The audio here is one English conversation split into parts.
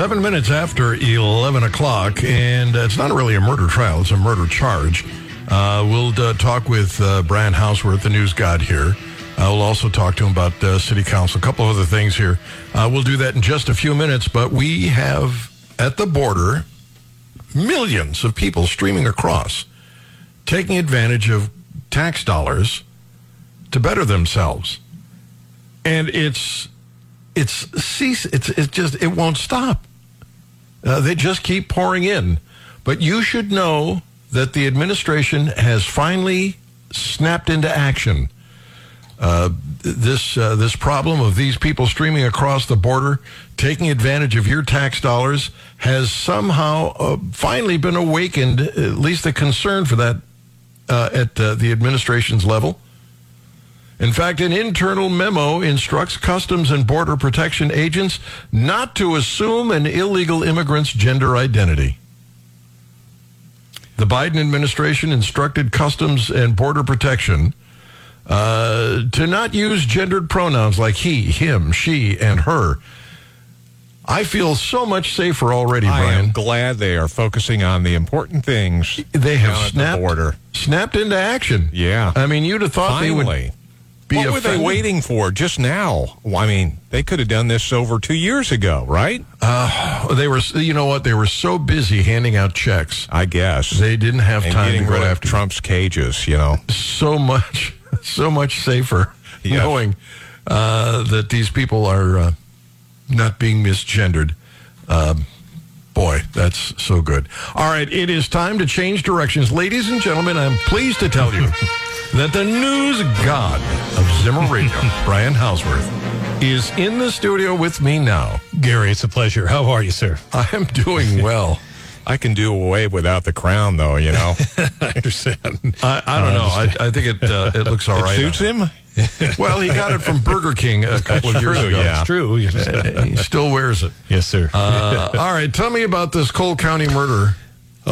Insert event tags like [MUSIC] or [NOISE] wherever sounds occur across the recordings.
Seven minutes after 11 o'clock, and it's not really a murder trial, it's a murder charge. Uh, we'll uh, talk with uh, Brian Houseworth, the news god here. Uh, we'll also talk to him about uh, city council, a couple of other things here. Uh, we'll do that in just a few minutes, but we have at the border millions of people streaming across, taking advantage of tax dollars to better themselves. And it's it's cease it's it just it won't stop. Uh, they just keep pouring in. But you should know that the administration has finally snapped into action. Uh, this uh, this problem of these people streaming across the border, taking advantage of your tax dollars, has somehow uh, finally been awakened. At least the concern for that uh, at uh, the administration's level. In fact, an internal memo instructs Customs and Border Protection agents not to assume an illegal immigrant's gender identity. The Biden administration instructed Customs and Border Protection uh, to not use gendered pronouns like he, him, she, and her. I feel so much safer already, I Brian. am glad they are focusing on the important things. They have at the snapped, border. snapped into action. Yeah. I mean, you'd have thought they would Finally. Be what were they waiting for just now? Well, I mean, they could have done this over two years ago, right? They were, you know what? They were so busy handing out checks. I guess. They didn't have and time to go after Trump's cages, you know. so much, [LAUGHS] so much safer Yes. knowing uh, that these people are uh, not being misgendered. Um, boy, that's so good. All right, it is time to change directions. Ladies and gentlemen, I'm pleased to tell you [LAUGHS] that the news god of Zimmer Radio, [LAUGHS] Brian Houseworth, is in the studio with me now. Gary, it's a pleasure. How are you, sir? [LAUGHS] I am doing well. I can do away without the crown, though, you know. [LAUGHS] I understand. I, I don't know. I, I think it uh, it looks all it right. suits him. Well, he got it from Burger King a couple of years true, ago. yeah. It's true. He still wears it. yes, sir. Uh, all right, tell me about this Cole County murder.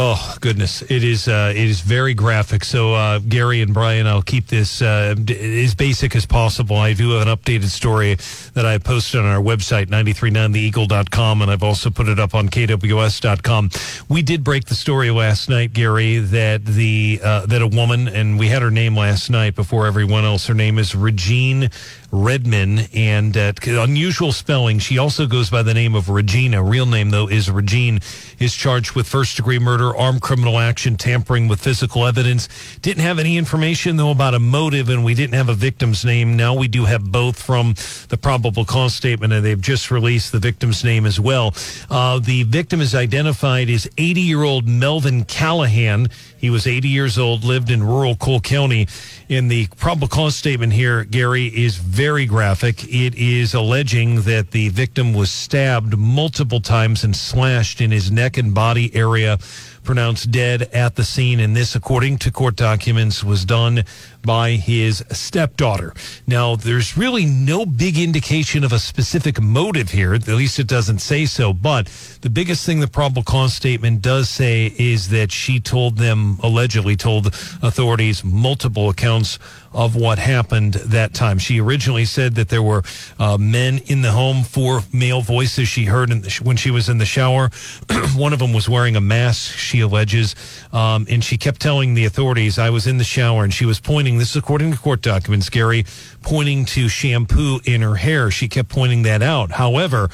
Oh goodness, it is uh, it is very graphic. So uh, Gary and Brian, I'll keep this uh, d- as basic as possible. I do have an updated story that I posted on our website 939theeagle.com, and I've also put it up on kws.com. We did break the story last night, Gary, that the uh, that a woman, and we had her name last night before everyone else. Her name is Regine Redman, and uh, unusual spelling. She also goes by the name of Regina. Real name though is Regine. Is charged with first degree murder, armed criminal action, tampering with physical evidence. Didn't have any information though about a motive, and we didn't have a victim's name. Now we do have both from the probable cause statement, and they've just released the victim's name as well. Uh, the victim is identified as 80 year old Melvin Callahan. He was 80 years old, lived in rural Cole County. In the probable cause statement here, Gary, is very graphic. It is alleging that the victim was stabbed multiple times and slashed in his neck and body area, pronounced dead at the scene. And this, according to court documents, was done by his stepdaughter. Now, there's really no big indication of a specific motive here. At least it doesn't say so. But the biggest thing the probable cause statement does say is that she told them, allegedly told authorities, multiple accounts of what happened that time. She originally said that there were uh, men in the home, four male voices she heard the when she was in the shower. [CLEARS THROAT] One of them was wearing a mask, she alleges. Um, and she kept telling the authorities, I was in the shower, and she was pointing, this is according to court documents, Gary, pointing to shampoo in her hair. She kept pointing that out. However,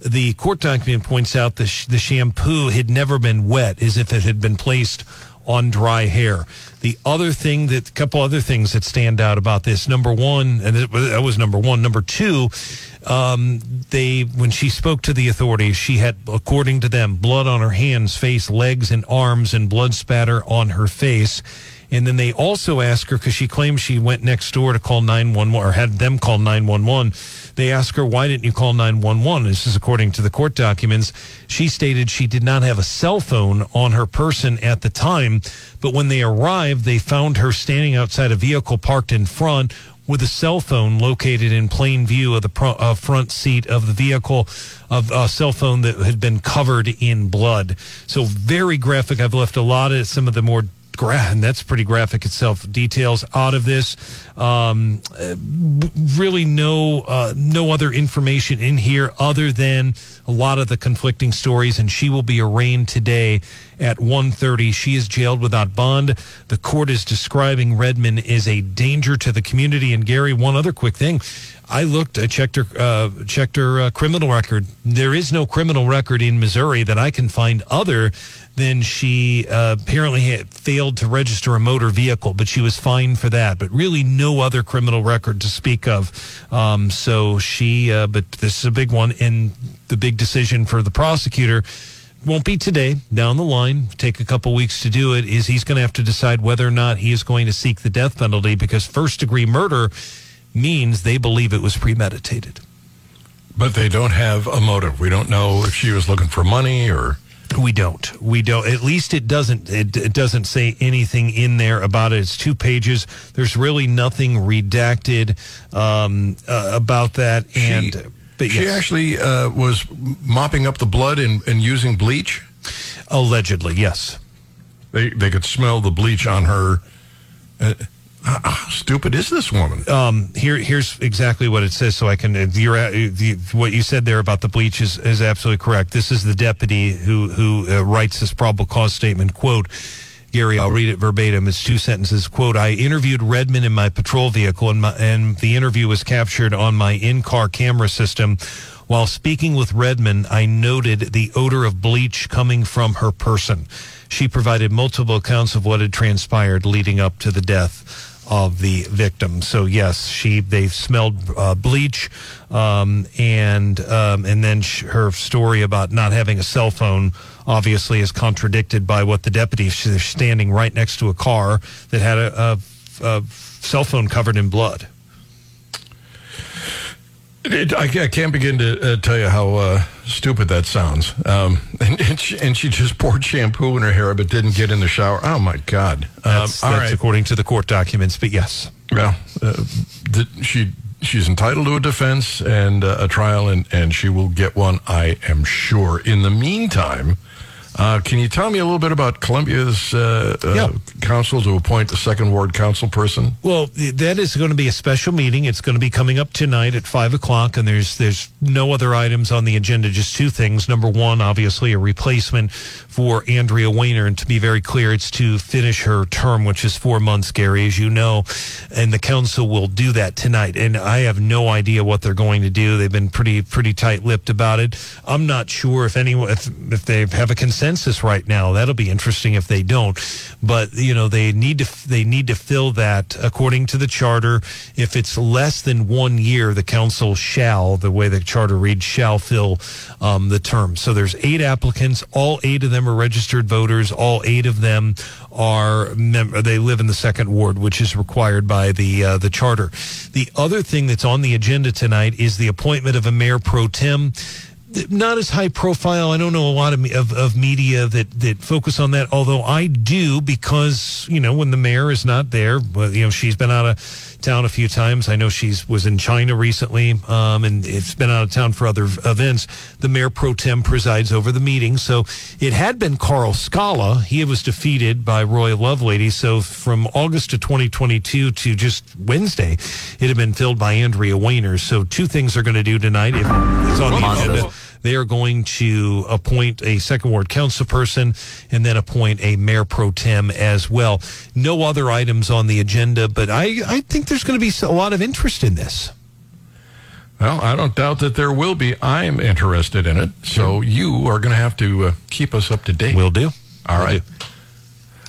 the court document points out that sh- the shampoo had never been wet, as if it had been placed on dry hair. The other thing that, couple other things that stand out about this. Number one, and that was number one. Number two, um, they when she spoke to the authorities, she had, according to them, blood on her hands, face, legs, and arms, and blood spatter on her face. And then they also ask her because she claims she went next door to call 911 or had them call 911. They ask her, why didn't you call 911? This is according to the court documents. She stated she did not have a cell phone on her person at the time, but when they arrived, they found her standing outside a vehicle parked in front with a cell phone located in plain view of the pro- uh, front seat of the vehicle, of a cell phone that had been covered in blood. So very graphic. I've left a lot of some of the more gra- and that's pretty graphic itself. Details out of this. Um, uh, really, no uh, no other information in here other than a lot of the conflicting stories. And she will be arraigned today at 1.30. She is jailed without bond. The court is describing Redmond as a danger to the community. And Gary, one other quick thing. I looked, I checked her, uh, checked her uh, criminal record. There is no criminal record in Missouri that I can find other than she uh, apparently failed to register a motor vehicle, but she was fined for that. But really, no other criminal record to speak of. Um, so she, uh, but this is a big one, and the big decision for the prosecutor won't be today down the line take a couple weeks to do it is he's going to have to decide whether or not he is going to seek the death penalty because first degree murder means they believe it was premeditated But they don't have a motive. We don't know if she was looking for money or. we don't we don't at least it doesn't it, it doesn't say anything in there about it it's two pages there's really nothing redacted um, uh, about that and she, but she actually uh, was mopping up the blood and, and using bleach. allegedly yes They they could smell the bleach on her. Uh, how stupid is this woman? um, here, here's exactly what it says. So I can, uh, uh, the, what you said there about the bleach is, is absolutely correct. This is the deputy who who uh, writes this probable cause statement. Quote. Gary, I'll read it verbatim. It's two sentences. Quote, I interviewed Redmond in my patrol vehicle and, my, and the interview was captured on my in-car camera system. While speaking with Redmond, I noted the odor of bleach coming from her person. She provided multiple accounts of what had transpired leading up to the death of the victim. So yes, she they smelled uh, bleach, um, and um, and then sh- her story about not having a cell phone obviously is contradicted by what the deputy. She's standing right next to a car that had a, a, a cell phone covered in blood. It, I, I can't begin to uh, tell you how uh, stupid that sounds. Um, [LAUGHS] and, and, she, and she just poured shampoo in her hair, but didn't get in the shower. Oh my God! Um, That's, all that's right. according to the court documents. But yes, Well, uh, the, she she's entitled to a defense and uh, a trial, and and she will get one. I am sure. In the meantime. Uh, can you tell me a little bit about Columbia's uh, uh, council to appoint a second ward council person? Well, that is going to be a special meeting. It's going to be coming up tonight at five o'clock, and there's there's no other items on the agenda. Just two things. Number one, obviously, a replacement for Andrea Waner, and to be very clear, it's to finish her term, which is four months, Gary, as you know, and the council will do that tonight. And I have no idea what they're going to do. They've been pretty pretty tight lipped about it. I'm not sure if anyone if if they have a consensus right now. That'll be interesting if they don't. But you know they need to they need to fill that according to the charter. If it's less than one year, the council shall the way the charter reads shall fill um, the term. So there's eight applicants. All eight of them are registered voters. All eight of them are mem- they live in the second ward, which is required by the uh, the charter. The other thing that's on the agenda tonight is the appointment of a mayor pro tem not as high profile. I don't know a lot of, of of media that that focus on that. Although I do, because you know when the mayor is not there, well, you know she's been out of town a few times. I know she's was in China recently, um, and it's been out of town for other events. The mayor pro tem presides over the meeting, so it had been Karl Skala. He was defeated by Roy Lovelady. So from August of 2022 to just Wednesday, it had been filled by Andrea Waner. So two things are going to do tonight. If it's on the agenda. They are going to appoint a second ward council person and then appoint a mayor pro tem as well. No other items on the agenda, but I, I think there's going to be a lot of interest in this. Well, I don't doubt that there will be. I'm interested in it. So you are going to have to uh, keep us up to date. Will do. All right.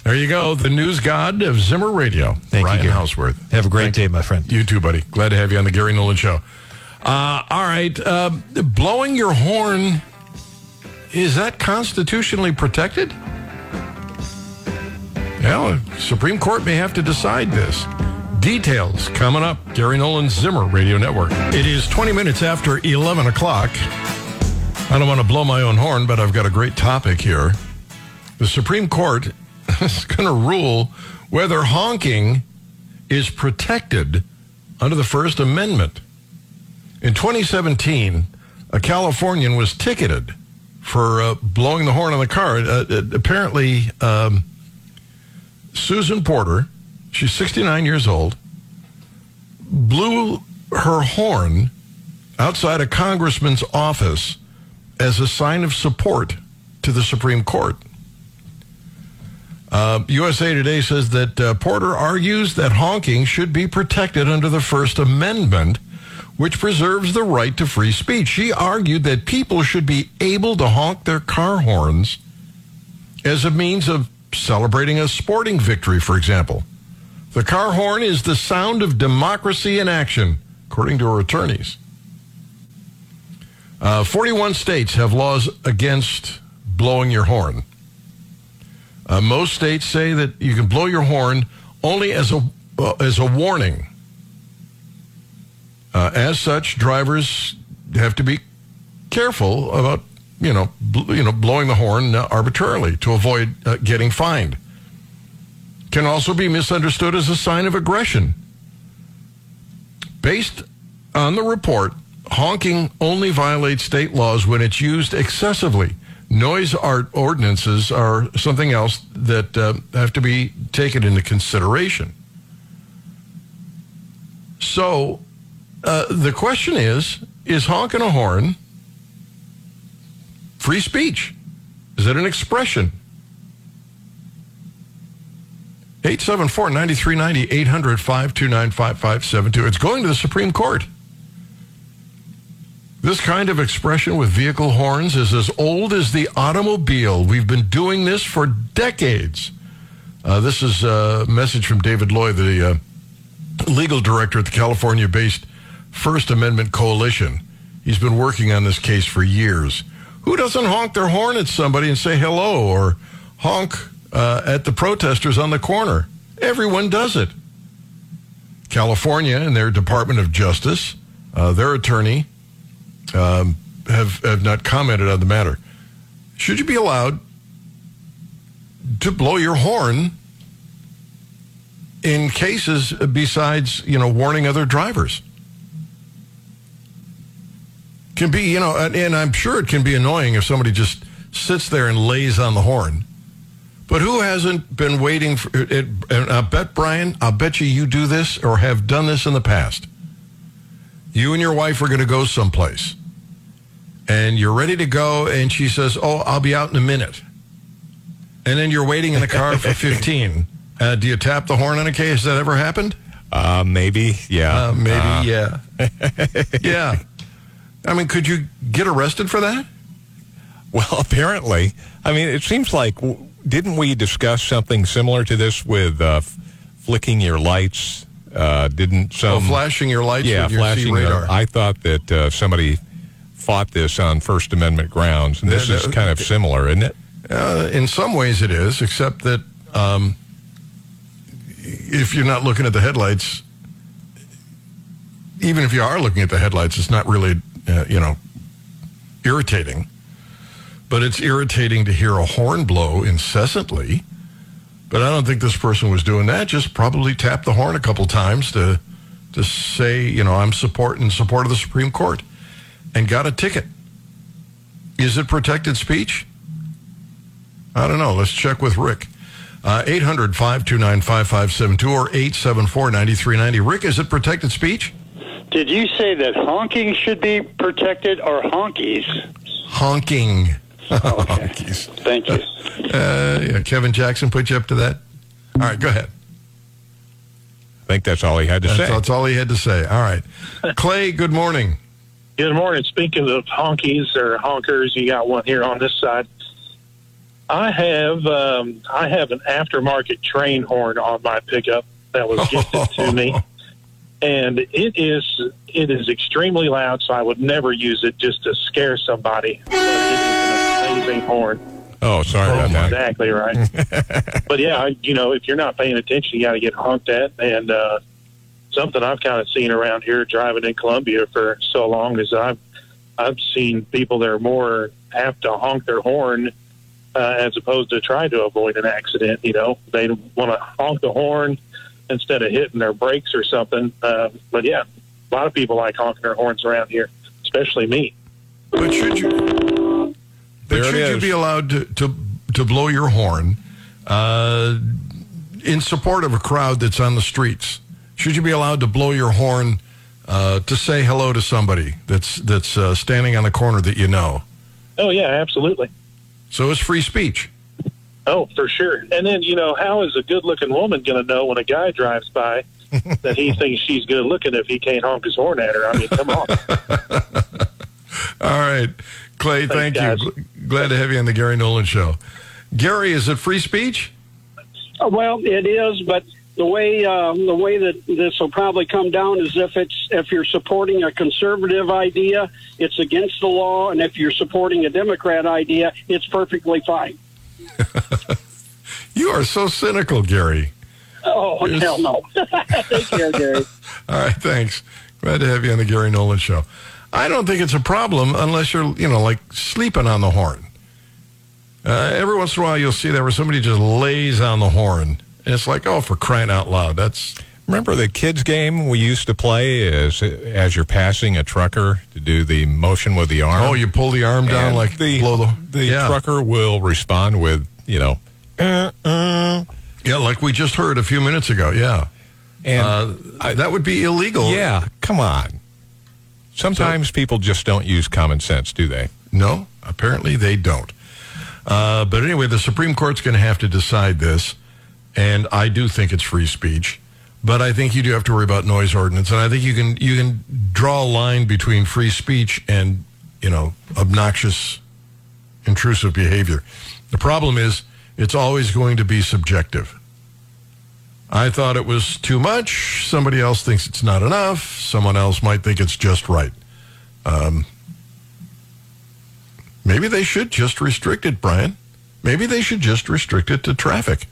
There you go. The news god of Zimmer Radio. Thank you, Ryan Gary. Houseworth. Have a great Thank day, my friend. You too, buddy. Glad to have you on the Gary Nolan Show. Uh, all right. Uh, blowing your horn, is that constitutionally protected? Well, Supreme Court may have to decide this. Details coming up. Gary Nolan Zimmer Radio Network. It is 20 minutes after 11 o'clock. I don't want to blow my own horn, but I've got a great topic here. The Supreme Court [LAUGHS] is going to rule whether honking is protected under the First Amendment. In 2017, a Californian was ticketed for uh, blowing the horn on the car. Uh, uh, apparently, um, Susan Porter, she's 69 years old, blew her horn outside a congressman's office as a sign of support to the Supreme Court. Uh, USA Today says that uh, Porter argues that honking should be protected under the First Amendment, which preserves the right to free speech. She argued that people should be able to honk their car horns as a means of celebrating a sporting victory, for example. The car horn is the sound of democracy in action, according to her attorneys. Uh, 41 states have laws against blowing your horn. Uh, most states say that you can blow your horn only as a uh, as a warning. Uh, as such, drivers have to be careful about you know bl- you know blowing the horn arbitrarily to avoid uh, getting fined. Can also be misunderstood as a sign of aggression. Based on the report, honking only violates state laws when it's used excessively noise art ordinances are something else that uh, have to be taken into consideration. So uh, the question is is honking a horn free speech? Is it an expression? 874 9390 800 529 5572. It's going to the Supreme Court. This kind of expression with vehicle horns is as old as the automobile. We've been doing this for decades. Uh, this is a message from David Loy, the uh, legal director at the California based First Amendment Coalition. He's been working on this case for years. Who doesn't honk their horn at somebody and say hello or honk uh, at the protesters on the corner? Everyone does it. California and their Department of Justice, uh, their attorney, um, have, have not commented on the matter. Should you be allowed to blow your horn in cases besides, you know, warning other drivers? Can be, you know, and I'm sure it can be annoying if somebody just sits there and lays on the horn. But who hasn't been waiting for it? And I bet, Brian, I'll bet you you do this or have done this in the past. You and your wife are going to go someplace and you're ready to go, and she says, "Oh, I'll be out in a minute," and then you're waiting in the car for [LAUGHS] 15. Uh, do you tap the horn on a case? Has that ever happened? Uh, maybe, yeah. Uh, maybe, uh. yeah. [LAUGHS] yeah. I mean, could you get arrested for that? Well, [LAUGHS] apparently. I mean, it seems like, didn't we discuss something similar to this with uh, flicking your lights? Uh, didn't some. Oh, flashing your lights yeah, with your flashing. radar. I thought that uh, somebody fought this on First Amendment grounds, and this is kind of similar, isn't it? Uh, in some ways, it is, except that um, if you're not looking at the headlights, even if you are looking at the headlights, it's not really, uh, you know, irritating. But it's irritating to hear a horn blow incessantly. But I don't think this person was doing that. Just probably tapped the horn a couple times to to say, you know, I'm support in support of the Supreme Court and got a ticket. Is it protected speech? I don't know. Let's check with Rick. Uh, 800 529 5572 or 874 9390. Rick, is it protected speech? Did you say that honking should be protected or honkies? Honking. [LAUGHS] Okay. Honkies. Thank you. Uh, yeah, Kevin Jackson put you up to that? All right, go ahead. I think that's all he had to That's, say. that's all he had to say. All right. [LAUGHS] Clay, good morning. Good morning. Speaking of honkies or honkers, you got one here on this side. I have um, I have an aftermarket train horn on my pickup that was gifted to me, [LAUGHS] and it is it is extremely loud. So I would never use it just to scare somebody. But it is an amazing horn. oh, sorry about that. Exactly right. [LAUGHS] but yeah, I, you know, if you're not paying attention, you got to get honked at. And uh, something I've kind of seen around here driving in Columbia for so long is I've I've seen people that are more apt to honk their horn uh, as opposed to try to avoid an accident. You know, they want to honk the horn instead of hitting their brakes or something. Uh, but yeah, a lot of people like honking their horns around here, especially me. But should you? But There it should you be allowed to, to to blow your horn? Uh, in support of a crowd that's on the streets? Should you be allowed to blow your horn uh, to say hello to somebody that's that's uh, standing on the corner that you know? Oh yeah, absolutely. So it's free speech. Oh, for sure. And then you know, how is a good-looking woman going to know when a guy drives by [LAUGHS] that he thinks she's good-looking if he can't honk his horn at her? I mean, come on. [LAUGHS] All right, Clay. Thank Thanks, you. Glad to have you on the Gary Nolan Show. Gary, is it free speech? Uh, Well, it is, but the way um, the way that this will probably come down is if it's if you're supporting a conservative idea, it's against the law, and if you're supporting a Democrat idea, it's perfectly fine. [LAUGHS] You are so cynical, Gary. Oh Yes. hell no! [LAUGHS] Take care, Gary. [LAUGHS] All right, thanks. Glad to have you on the Gary Nolan Show. I don't think it's a problem unless you're, you know, like sleeping on the horn. Uh, every once in a while, you'll see that where somebody just lays on the horn, and it's like, oh, for crying out loud, that's Remember the kids game we used to play as as you're passing a trucker to do the motion with the arm. oh, you pull the arm down like the blow the the yeah. trucker will respond with you know, uh, uh, yeah, like we just heard a few minutes ago. Yeah, and uh, that would be illegal. yeah, come on. Sometimes people just don't use common sense, do they? No, apparently they don't. Uh, but anyway, the Supreme Court's going to have to decide this, and I do think it's free speech. But I think you do have to worry about noise ordinance, and I think you can you can draw a line between free speech and you know obnoxious, intrusive behavior. The problem is it's always going to be subjective. I thought it was too much. Somebody else thinks it's not enough. Someone else might think it's just right. Um, maybe they should just restrict it, Brian. Maybe they should just restrict it to traffic.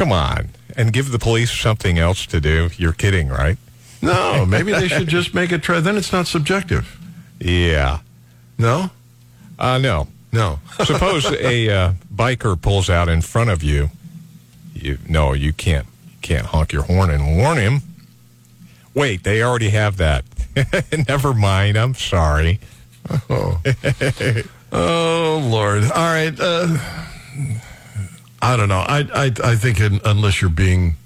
Come on, and give the police something else to do. You're kidding, right? No, maybe they should just make it tra- then it's not subjective. Yeah. No? Uh, no. No. [LAUGHS] Suppose a uh, biker pulls out in front of you. You no, you can't. You can't honk your horn and warn him. Wait, they already have that. [LAUGHS] Never mind. I'm sorry. Oh. [LAUGHS] oh Lord. All right. Uh, I don't know. I I I think in, unless you're being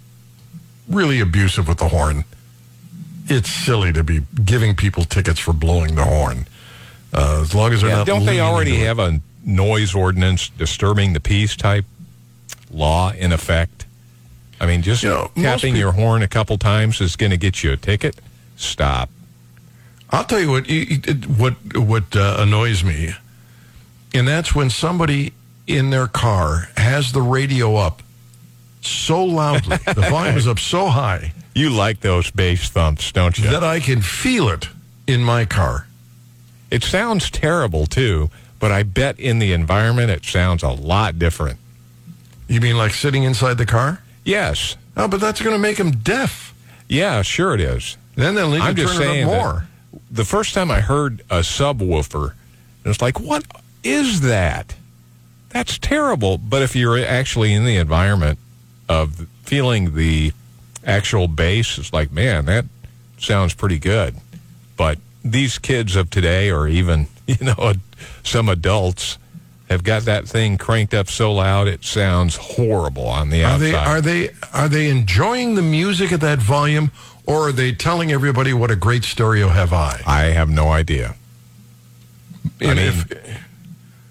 really abusive with the horn, it's silly to be giving people tickets for blowing the horn. Uh, as long as they're Yeah, not. don't they already have a noise ordinance disturbing the peace type law in effect? I mean, just You know, tapping your horn a couple times is going to get you a ticket. Stop. I'll tell you what you- you- it- what what uh, annoys me, and that's when somebody in their car has the radio up so loudly, the [LAUGHS] volume is up so high You like those bass thumps, don't you? that I can feel it in my car. It sounds terrible too, but I bet in the environment it sounds a lot different. You mean like sitting inside the car? Yes. Oh, but that's going to make them deaf. Yeah, sure it is. Then they'll need I'm to just turn it up more. the first time I heard a subwoofer, it was like, what is that? That's terrible. But if you're actually in the environment of feeling the actual bass, it's like, man, that sounds pretty good. But these kids of today, or even, [LAUGHS] you know, some adults, have got that thing cranked up so loud it sounds horrible on the Are outside. they are they are they enjoying the music at that volume, or are they telling everybody what a great stereo have I? I have no idea. And mean- if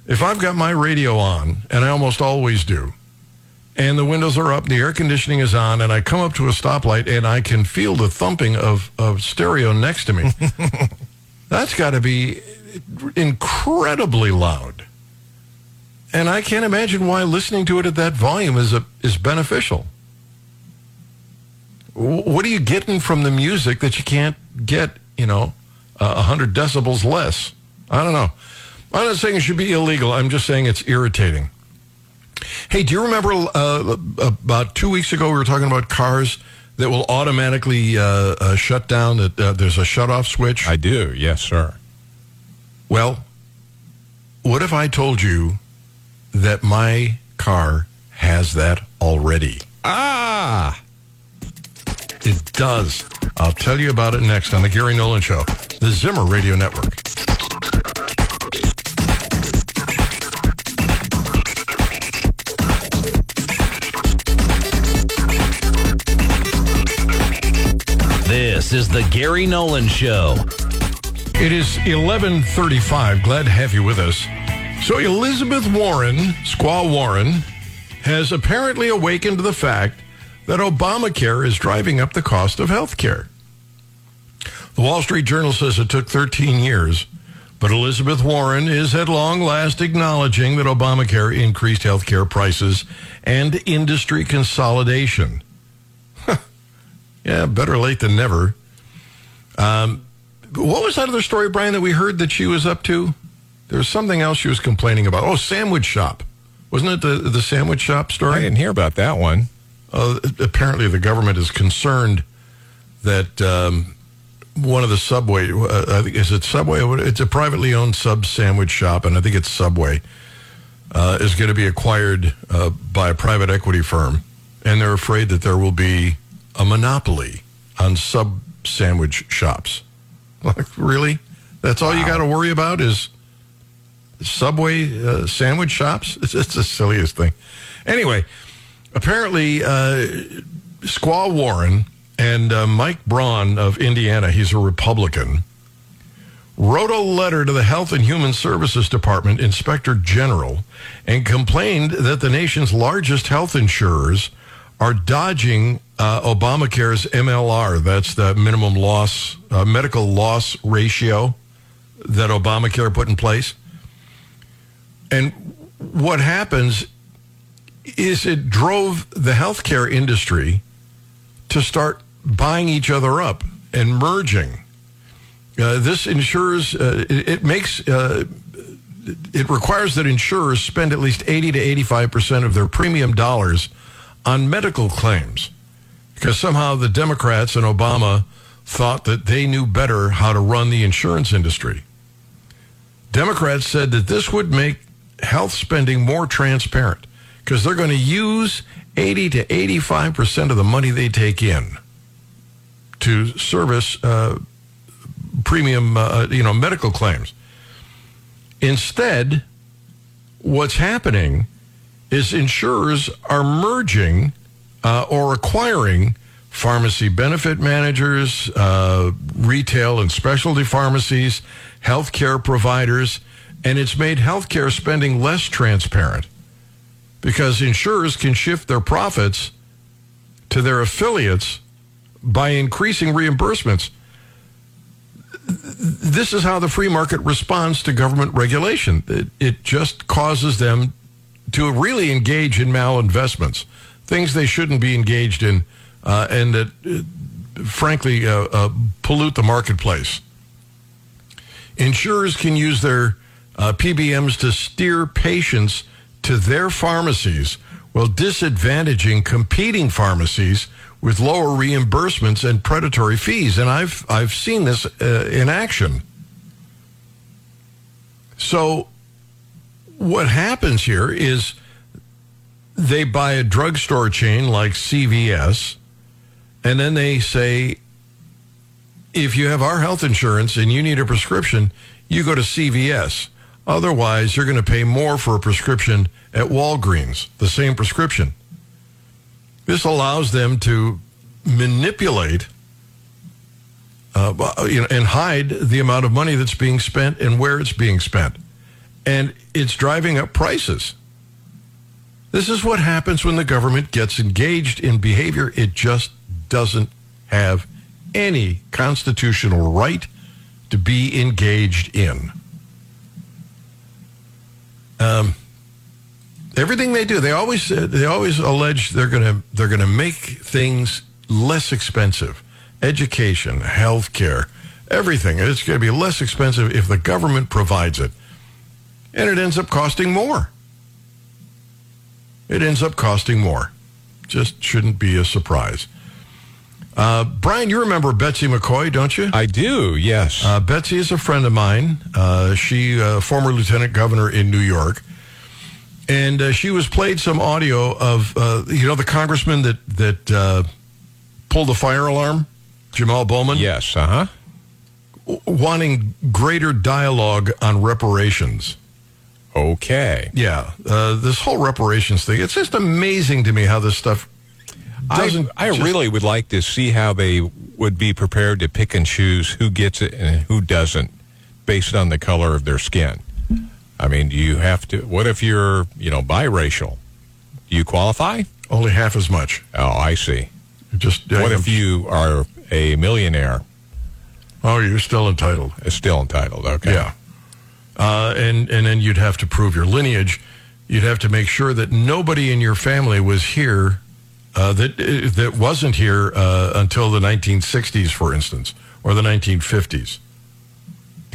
if I've got my radio on, and I almost always do, and the windows are up, the air conditioning is on, and I come up to a stoplight and I can feel the thumping of, of stereo next to me, [LAUGHS] that's got to be incredibly loud. And I can't imagine why listening to it at that volume is a, is beneficial. What are you getting from the music that you can't get, you know, a 100 decibels less? I don't know. I'm not saying it should be illegal. I'm just saying it's irritating. Hey, do you remember uh, about two weeks ago we were talking about cars that will automatically uh, uh, shut down? That uh, there's a shut-off switch. I do, yes, sir. well, what if I told you that my car has that already? Ah! It does. I'll tell you about it next on the Gary Nolan Show, the Zimmer Radio Network. Is the Gary Nolan Show. It is 11:35. Glad to have you with us. So Elizabeth Warren, Squaw Warren, has apparently awakened to the fact that Obamacare is driving up the cost of health care. The Wall Street Journal says it took 13 years, but Elizabeth Warren is at long last acknowledging that Obamacare increased health care prices and industry consolidation. [LAUGHS] yeah, better late than never. Um, what was that other story, Brian, that we heard that she was up to? There was something else she was complaining about. Oh, sandwich shop. Wasn't it the, the sandwich shop story? I didn't hear about that one. Uh, apparently, the government is concerned that um, one of the Subway, uh, I think, is it Subway? It's a privately owned sub sandwich shop, and I think it's Subway, uh, is going to be acquired uh, by a private equity firm. And they're afraid that there will be a monopoly on sub sandwich shops. [LAUGHS] Like, really? That's all you got to worry about is Subway uh, sandwich shops? [LAUGHS] It's, it's the silliest thing. Anyway, apparently, uh, Squaw Warren and uh, Mike Braun of Indiana, he's a Republican, wrote a letter to the Health and Human Services Department Inspector General and complained that the nation's largest health insurers are dodging uh, Obamacare's MLR. That's the minimum loss, uh, medical loss ratio that Obamacare put in place. And what happens is it drove the healthcare industry to start buying each other up and merging. Uh, this ensures uh, it, it makes uh, it requires that insurers spend at least 80 to 85 percent of their premium dollars on medical claims because somehow the Democrats and Obama thought that they knew better how to run the insurance industry. Democrats said that this would make health spending more transparent because they're going to use 80 to 85 percent of the money they take in to service uh, premium, uh, you know, medical claims. Instead, what's happening is insurers are merging uh, or acquiring pharmacy benefit managers, uh, retail and specialty pharmacies, healthcare providers, and it's made healthcare spending less transparent because insurers can shift their profits to their affiliates by increasing reimbursements. This is how the free market responds to government regulation. It, it just causes them to really engage in malinvestments, things they shouldn't be engaged in, uh, and that, uh, frankly, uh, uh pollute the marketplace. Insurers can use their uh, PBMs to steer patients to their pharmacies while disadvantaging competing pharmacies with lower reimbursements and predatory fees. And I've, I've seen this uh, in action. So, what happens here is they buy a drugstore chain like CVS, and then they say, if you have our health insurance and you need a prescription, you go to CVS. Otherwise, you're going to pay more for a prescription at Walgreens, the same prescription. This allows them to manipulate uh, and hide the amount of money that's being spent and where it's being spent. And it's driving up prices. This is what happens when the government gets engaged in behavior it just doesn't have any constitutional right to be engaged in. Um, everything they do, they always they always allege they're to they're to make things less expensive. Education, health care, everything. It's to be less expensive if the government provides it. And it ends up costing more. It ends up costing more. Just shouldn't be a surprise. Uh, Brian, you remember Betsy McCaughey, don't you? I do, yes. Uh, Betsy is a friend of mine. Uh, she, uh, former lieutenant governor in New York. And uh, she was played some audio of, uh, you know, the congressman that, that uh, pulled the fire alarm, Jamal Bowman? yes, uh huh. w- wanting greater dialogue on reparations. Okay. Yeah, uh, this whole reparations thing, it's just amazing to me how this stuff I, doesn't. I just- really would like to see how they would be prepared to pick and choose who gets it and who doesn't based on the color of their skin. I mean, do you have to? What if you're, you know, biracial? Do you qualify? Only half as much. Oh, I see. Just What if you are a millionaire? Oh, you're still entitled. It's Still entitled. Okay. Yeah. Uh, and and then you'd have to prove your lineage. You'd have to make sure that nobody in your family was here uh, that uh, that wasn't here uh, until the 1960s, for instance, or the 1950s.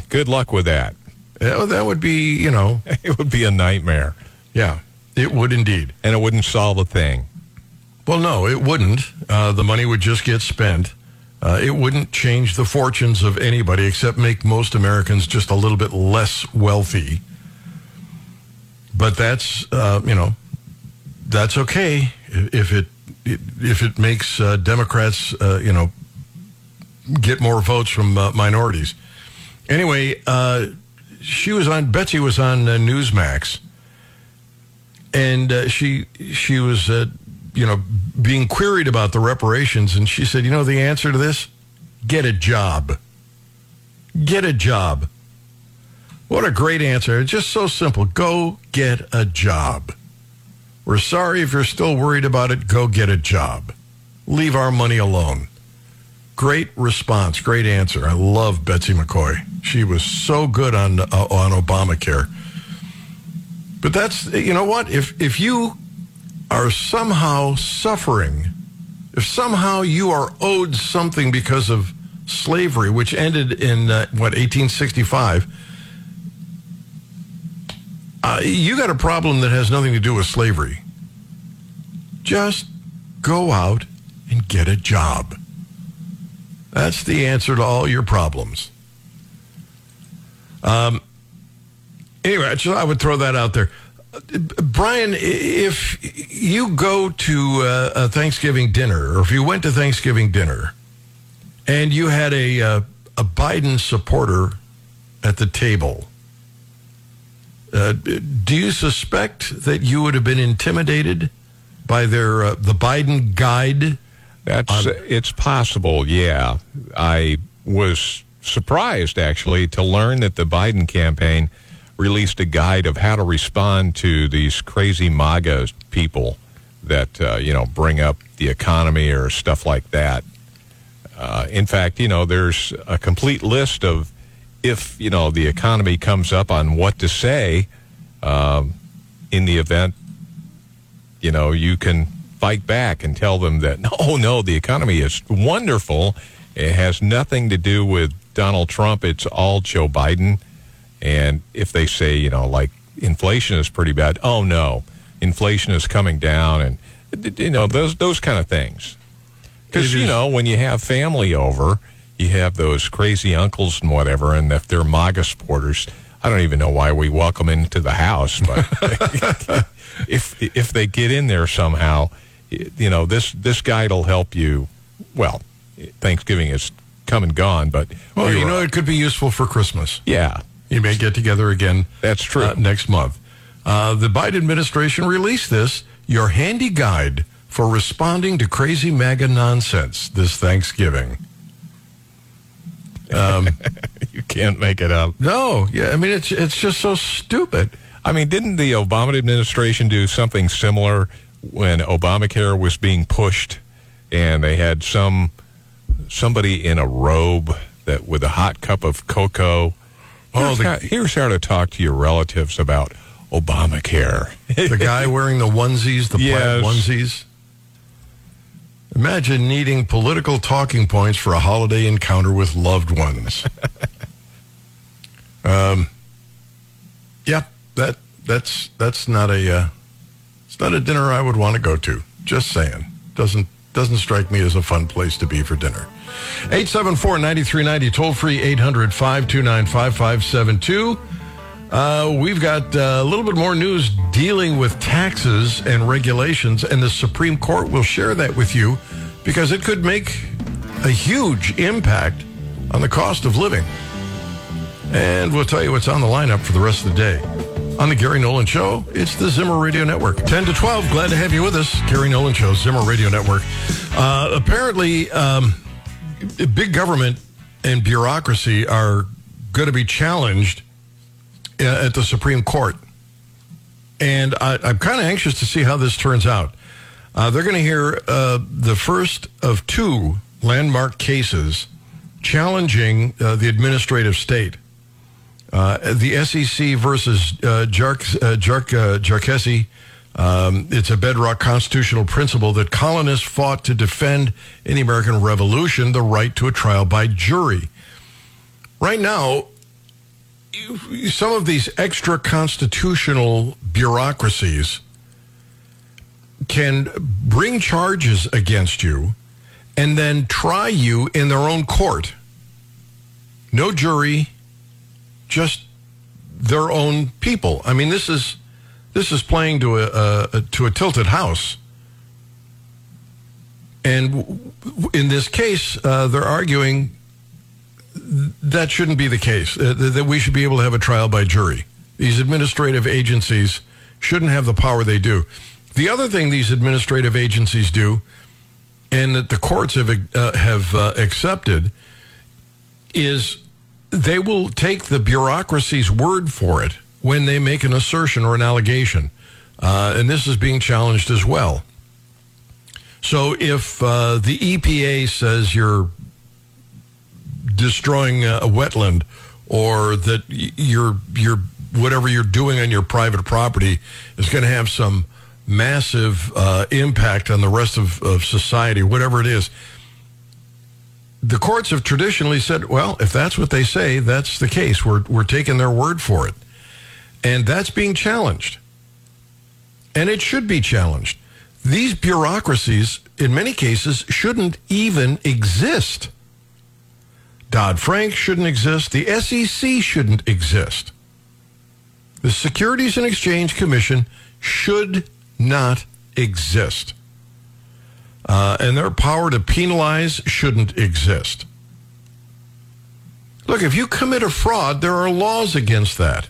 Good luck with that. Yeah, that would be, you know, [LAUGHS] It would be a nightmare, yeah, it would indeed. and it wouldn't solve a thing. Well, no, it wouldn't. Uh, the money would just get spent. Uh, it wouldn't change the fortunes of anybody except make most Americans just a little bit less wealthy. But that's, uh, you know, that's okay if it if it makes uh, Democrats, uh, you know, get more votes from uh, minorities. Anyway, uh, she was on. Betsy was on Newsmax, and she she was you know being queried about the reparations, and she said, you know, the answer to this: get a job. Get a job. What a great answer! It's just so simple. Go get a job. We're sorry if you're still worried about it. Go get a job. Leave our money alone. Great response. Great answer. I love Betsy McCaughey. She was so good on uh, on Obamacare. But that's you know what? If if you are somehow suffering, if somehow you are owed something because of slavery, which ended in uh, what 1865, uh, you got a problem that has nothing to do with slavery. Just go out and get a job. That's the answer to all your problems. Um, anyway, I would throw that out there. Brian, if you go to uh, a Thanksgiving dinner, or if you went to Thanksgiving dinner, and you had a uh, a Biden supporter at the table, uh, do you suspect that you would have been intimidated by their uh, the Biden guide? That's it's possible. Yeah, I was surprised actually to learn that the Biden campaign released a guide of how to respond to these crazy MAGA people that uh, you know bring up the economy or stuff like that. Uh, in fact, you know, there's a complete list of if you know the economy comes up on what to say um, in the event you know you can fight back and tell them that no [LAUGHS] no the economy is wonderful. It has nothing to do with Donald Trump. It's all Joe Biden and if they say you know like inflation is pretty bad oh no. Inflation is coming down and you know those those kind of things. Because you know when you have family over you have those crazy uncles and whatever and if they're MAGA supporters I don't even know why we welcome into the house but [LAUGHS] if if they get in there somehow you know this this guide will help you. Well Thanksgiving is come and gone but Well, you know, it could be useful for Christmas. yeah You may get together again. That's true. uh, next month. Uh, the Biden administration released this, your handy guide for responding to crazy MAGA nonsense this Thanksgiving. [LAUGHS] you can't make it up No, yeah, I mean it's it's just so stupid. I mean, didn't the Obama administration do something similar when Obamacare was being pushed, and they had some somebody in a robe that with a hot cup of cocoa? Oh, here's, the- how, here's how to talk to your relatives about Obamacare. The guy wearing the onesies, the plaid onesies. Imagine needing political talking points for a holiday encounter with loved ones. [LAUGHS] um, yeah, that that's that's not a uh, it's not a dinner I would want to go to. Just saying, doesn't doesn't strike me as a fun place to be for dinner. 874-9390, toll free 800-529-5572. Uh, we've got uh, a little bit more news dealing with taxes and regulations, and the Supreme Court will share that with you because it could make a huge impact on the cost of living. And we'll tell you what's on the lineup for the rest of the day. On the Gary Nolan Show, it's the Zimmer Radio Network. 10 to 12, glad to have you with us. Gary Nolan Show, Zimmer Radio Network. Uh, apparently, um, big government and bureaucracy are going to be challenged uh, at the Supreme Court. And I, I'm kind of anxious to see how this turns out. Uh, they're going to hear uh, the first of two landmark cases challenging uh, the administrative state. Uh, the SEC versus uh, Jark, uh, Jark, uh, Jarkesy. Um, it's a bedrock constitutional principle that colonists fought to defend in the American Revolution the right to a trial by jury. Right now, some of these extra constitutional bureaucracies can bring charges against you and then try you in their own court. No jury, just their own people. I mean, this is this is playing to a, a to a tilted house. And in this case, uh, they're arguing that shouldn't be the case. Uh, th- that we should be able to have a trial by jury. These administrative agencies shouldn't have the power they do. The other thing these administrative agencies do, and that the courts have uh, have uh, accepted, is they will take the bureaucracy's word for it when they make an assertion or an allegation, uh, and this is being challenged as well. So if uh, the EPA says you're destroying a wetland or that you're you're whatever you're doing on your private property is going to have some massive uh, impact on the rest of, of society, whatever it is. The courts have traditionally said, well, if that's what they say, that's the case. We're, we're taking their word for it. And that's being challenged. And it should be challenged. These bureaucracies, in many cases, shouldn't even exist. Dodd Frank shouldn't exist. The SEC shouldn't exist. The Securities and Exchange Commission should not exist. Uh, and their power to penalize shouldn't exist. Look, if you commit a fraud, there are laws against that.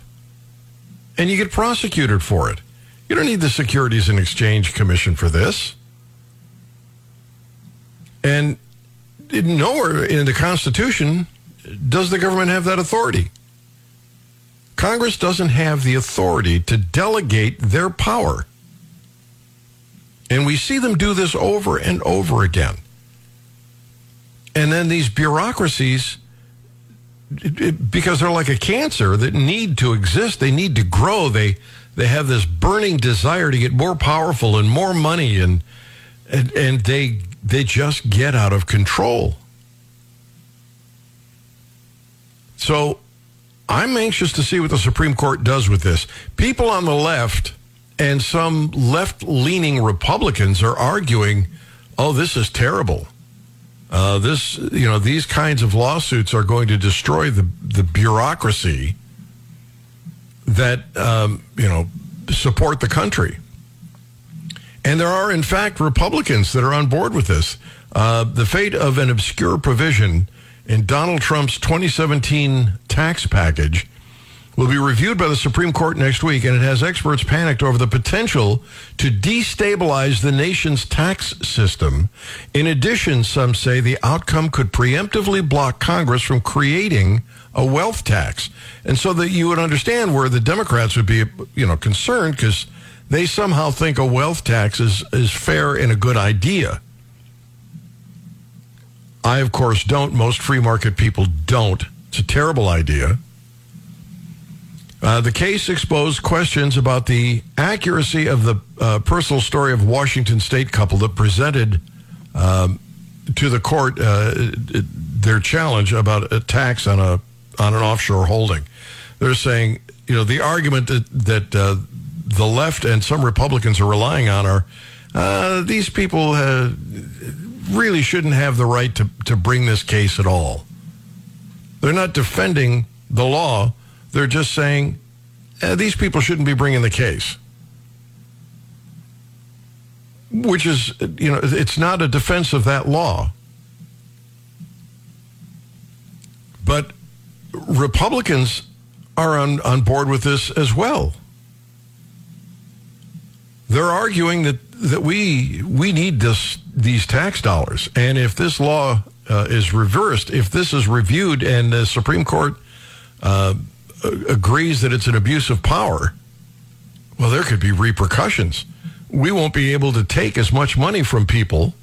And you get prosecuted for it. You don't need the Securities and Exchange Commission for this. And nowhere in the Constitution does the government have that authority. Congress doesn't have the authority to delegate their power. And we see them do this over and over again. And then these bureaucracies, because they're like a cancer that need to exist, they need to grow. They they have this burning desire to get more powerful and more money, and and, and they they just get out of control. So I'm anxious to see what the Supreme Court does with this. People on the left and some left leaning Republicans are arguing, oh, this is terrible. Uh, this, you know, these kinds of lawsuits are going to destroy the, the bureaucracy that, um, you know, support the country. And there are, in fact, Republicans that are on board with this. Uh, the fate of an obscure provision in Donald Trump's 2017 tax package will be reviewed by the Supreme Court next week, and it has experts panicked over the potential to destabilize the nation's tax system. In addition, some say the outcome could preemptively block Congress from creating a wealth tax. And so that you would understand where the Democrats would be, you know, concerned because they somehow think a wealth tax is, is fair and a good idea. I, of course, don't. Most free market people don't. It's a terrible idea. Uh, the case exposed questions about the accuracy of the uh, personal story of Washington State couple that presented um, to the court uh, their challenge about a tax on a on an offshore holding. They're saying, you know, the argument that that uh, the left and some Republicans are relying on are uh, these people really shouldn't have the right to to bring this case at all. They're not defending the law. They're just saying eh, these people shouldn't be bringing the case. Which is, you know, it's not a defense of that law. But Republicans are on, on board with this as well. They're arguing that, that we we need this these tax dollars, and if this law uh, is reversed, if this is reviewed and the Supreme Court uh, agrees that it's an abuse of power, well, there could be repercussions. We won't be able to take as much money from people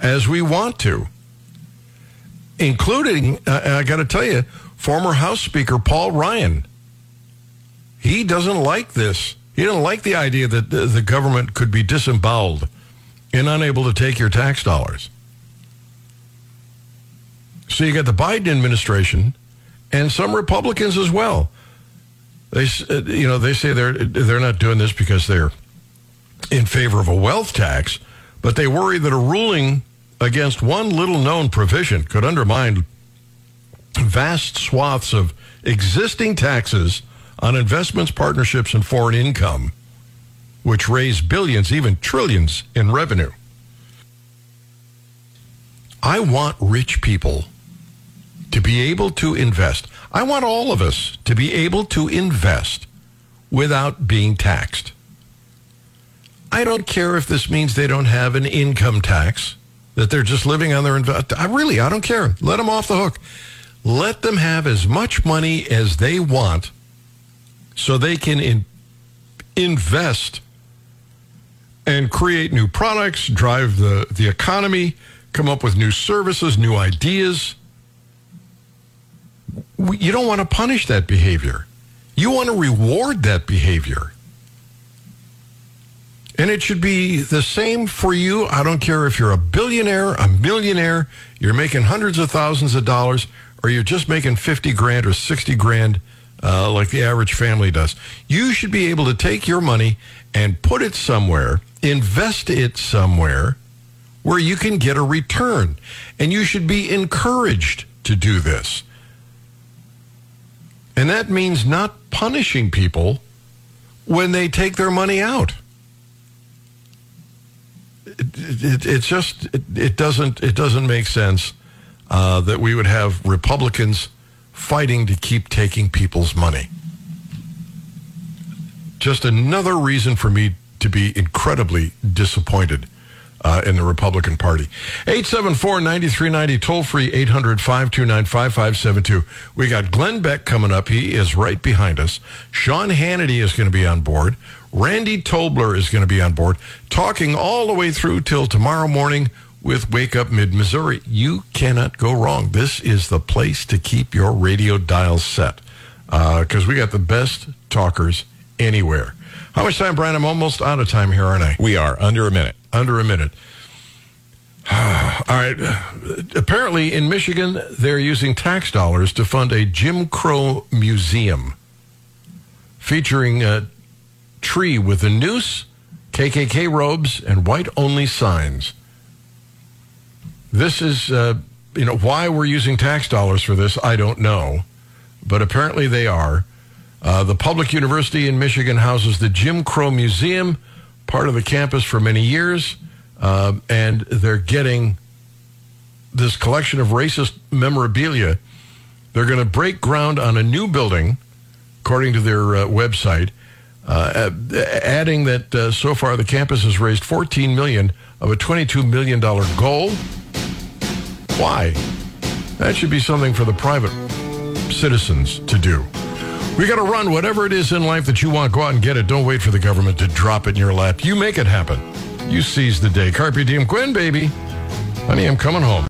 as we want to, including, uh, I got to tell you, former House Speaker Paul Ryan. He doesn't like this. He doesn't like the idea that the, the government could be disemboweled and unable to take your tax dollars. So you got the Biden administration and some Republicans as well. They, uh, you know, they say they're they're not doing this because they're in favor of a wealth tax, but they worry that a ruling against one little known provision could undermine vast swaths of existing taxes on investments, partnerships, and foreign income, which raise billions, even trillions in revenue. I want rich people to be able to invest. I want all of us to be able to invest without being taxed. I don't care if this means they don't have an income tax, that they're just living on their invest. I really, I don't care. Let them off the hook. Let them have as much money as they want so they can in, invest and create new products, drive the, the economy, come up with new services, new ideas. You don't want to punish that behavior. You want to reward that behavior. And it should be the same for you. I don't care if you're a billionaire, a millionaire, you're making hundreds of thousands of dollars, or you're just making 50 grand or 60 grand uh, like the average family does. You should be able to take your money and put it somewhere, invest it somewhere where you can get a return. And you should be encouraged to do this. And that means not punishing people when they take their money out. It, it, it's just it, it doesn't it doesn't make sense uh, that we would have Republicans fighting to keep taking people's money. Just another reason for me to be incredibly disappointed uh, in the Republican Party. 874-9390, toll free 800-529-5572. We got Glenn Beck coming up. He is right behind us. Sean Hannity is going to be on board. Randy Tobler is going to be on board, talking all the way through till tomorrow morning with Wake Up Mid Missouri. You cannot go wrong. This is the place to keep your radio dial set because we got the best talkers anywhere. How much time, Brian? I'm almost out of time here, aren't I? We are under a minute. Under a minute. [SIGHS] All right. Apparently, in Michigan, they're using tax dollars to fund a Jim Crow museum featuring a tree with a noose, KKK robes, and white only signs. This is, uh, you know, why we're using tax dollars for this, I don't know. But apparently they are. Uh, the public university in Michigan houses the Jim Crow Museum, part of the campus for many years, uh, and they're getting this collection of racist memorabilia. They're going to break ground on a new building, according to their uh, website, uh, adding that uh, so far the campus has raised 14 million of a 22 million dollar goal. Why? That should be something for the private citizens to do. We got to run whatever it is in life that you want. Go out and get it. Don't wait for the government to drop it in your lap. You make it happen. You seize the day. Carpe diem, Gwen, baby. Honey, I'm coming home.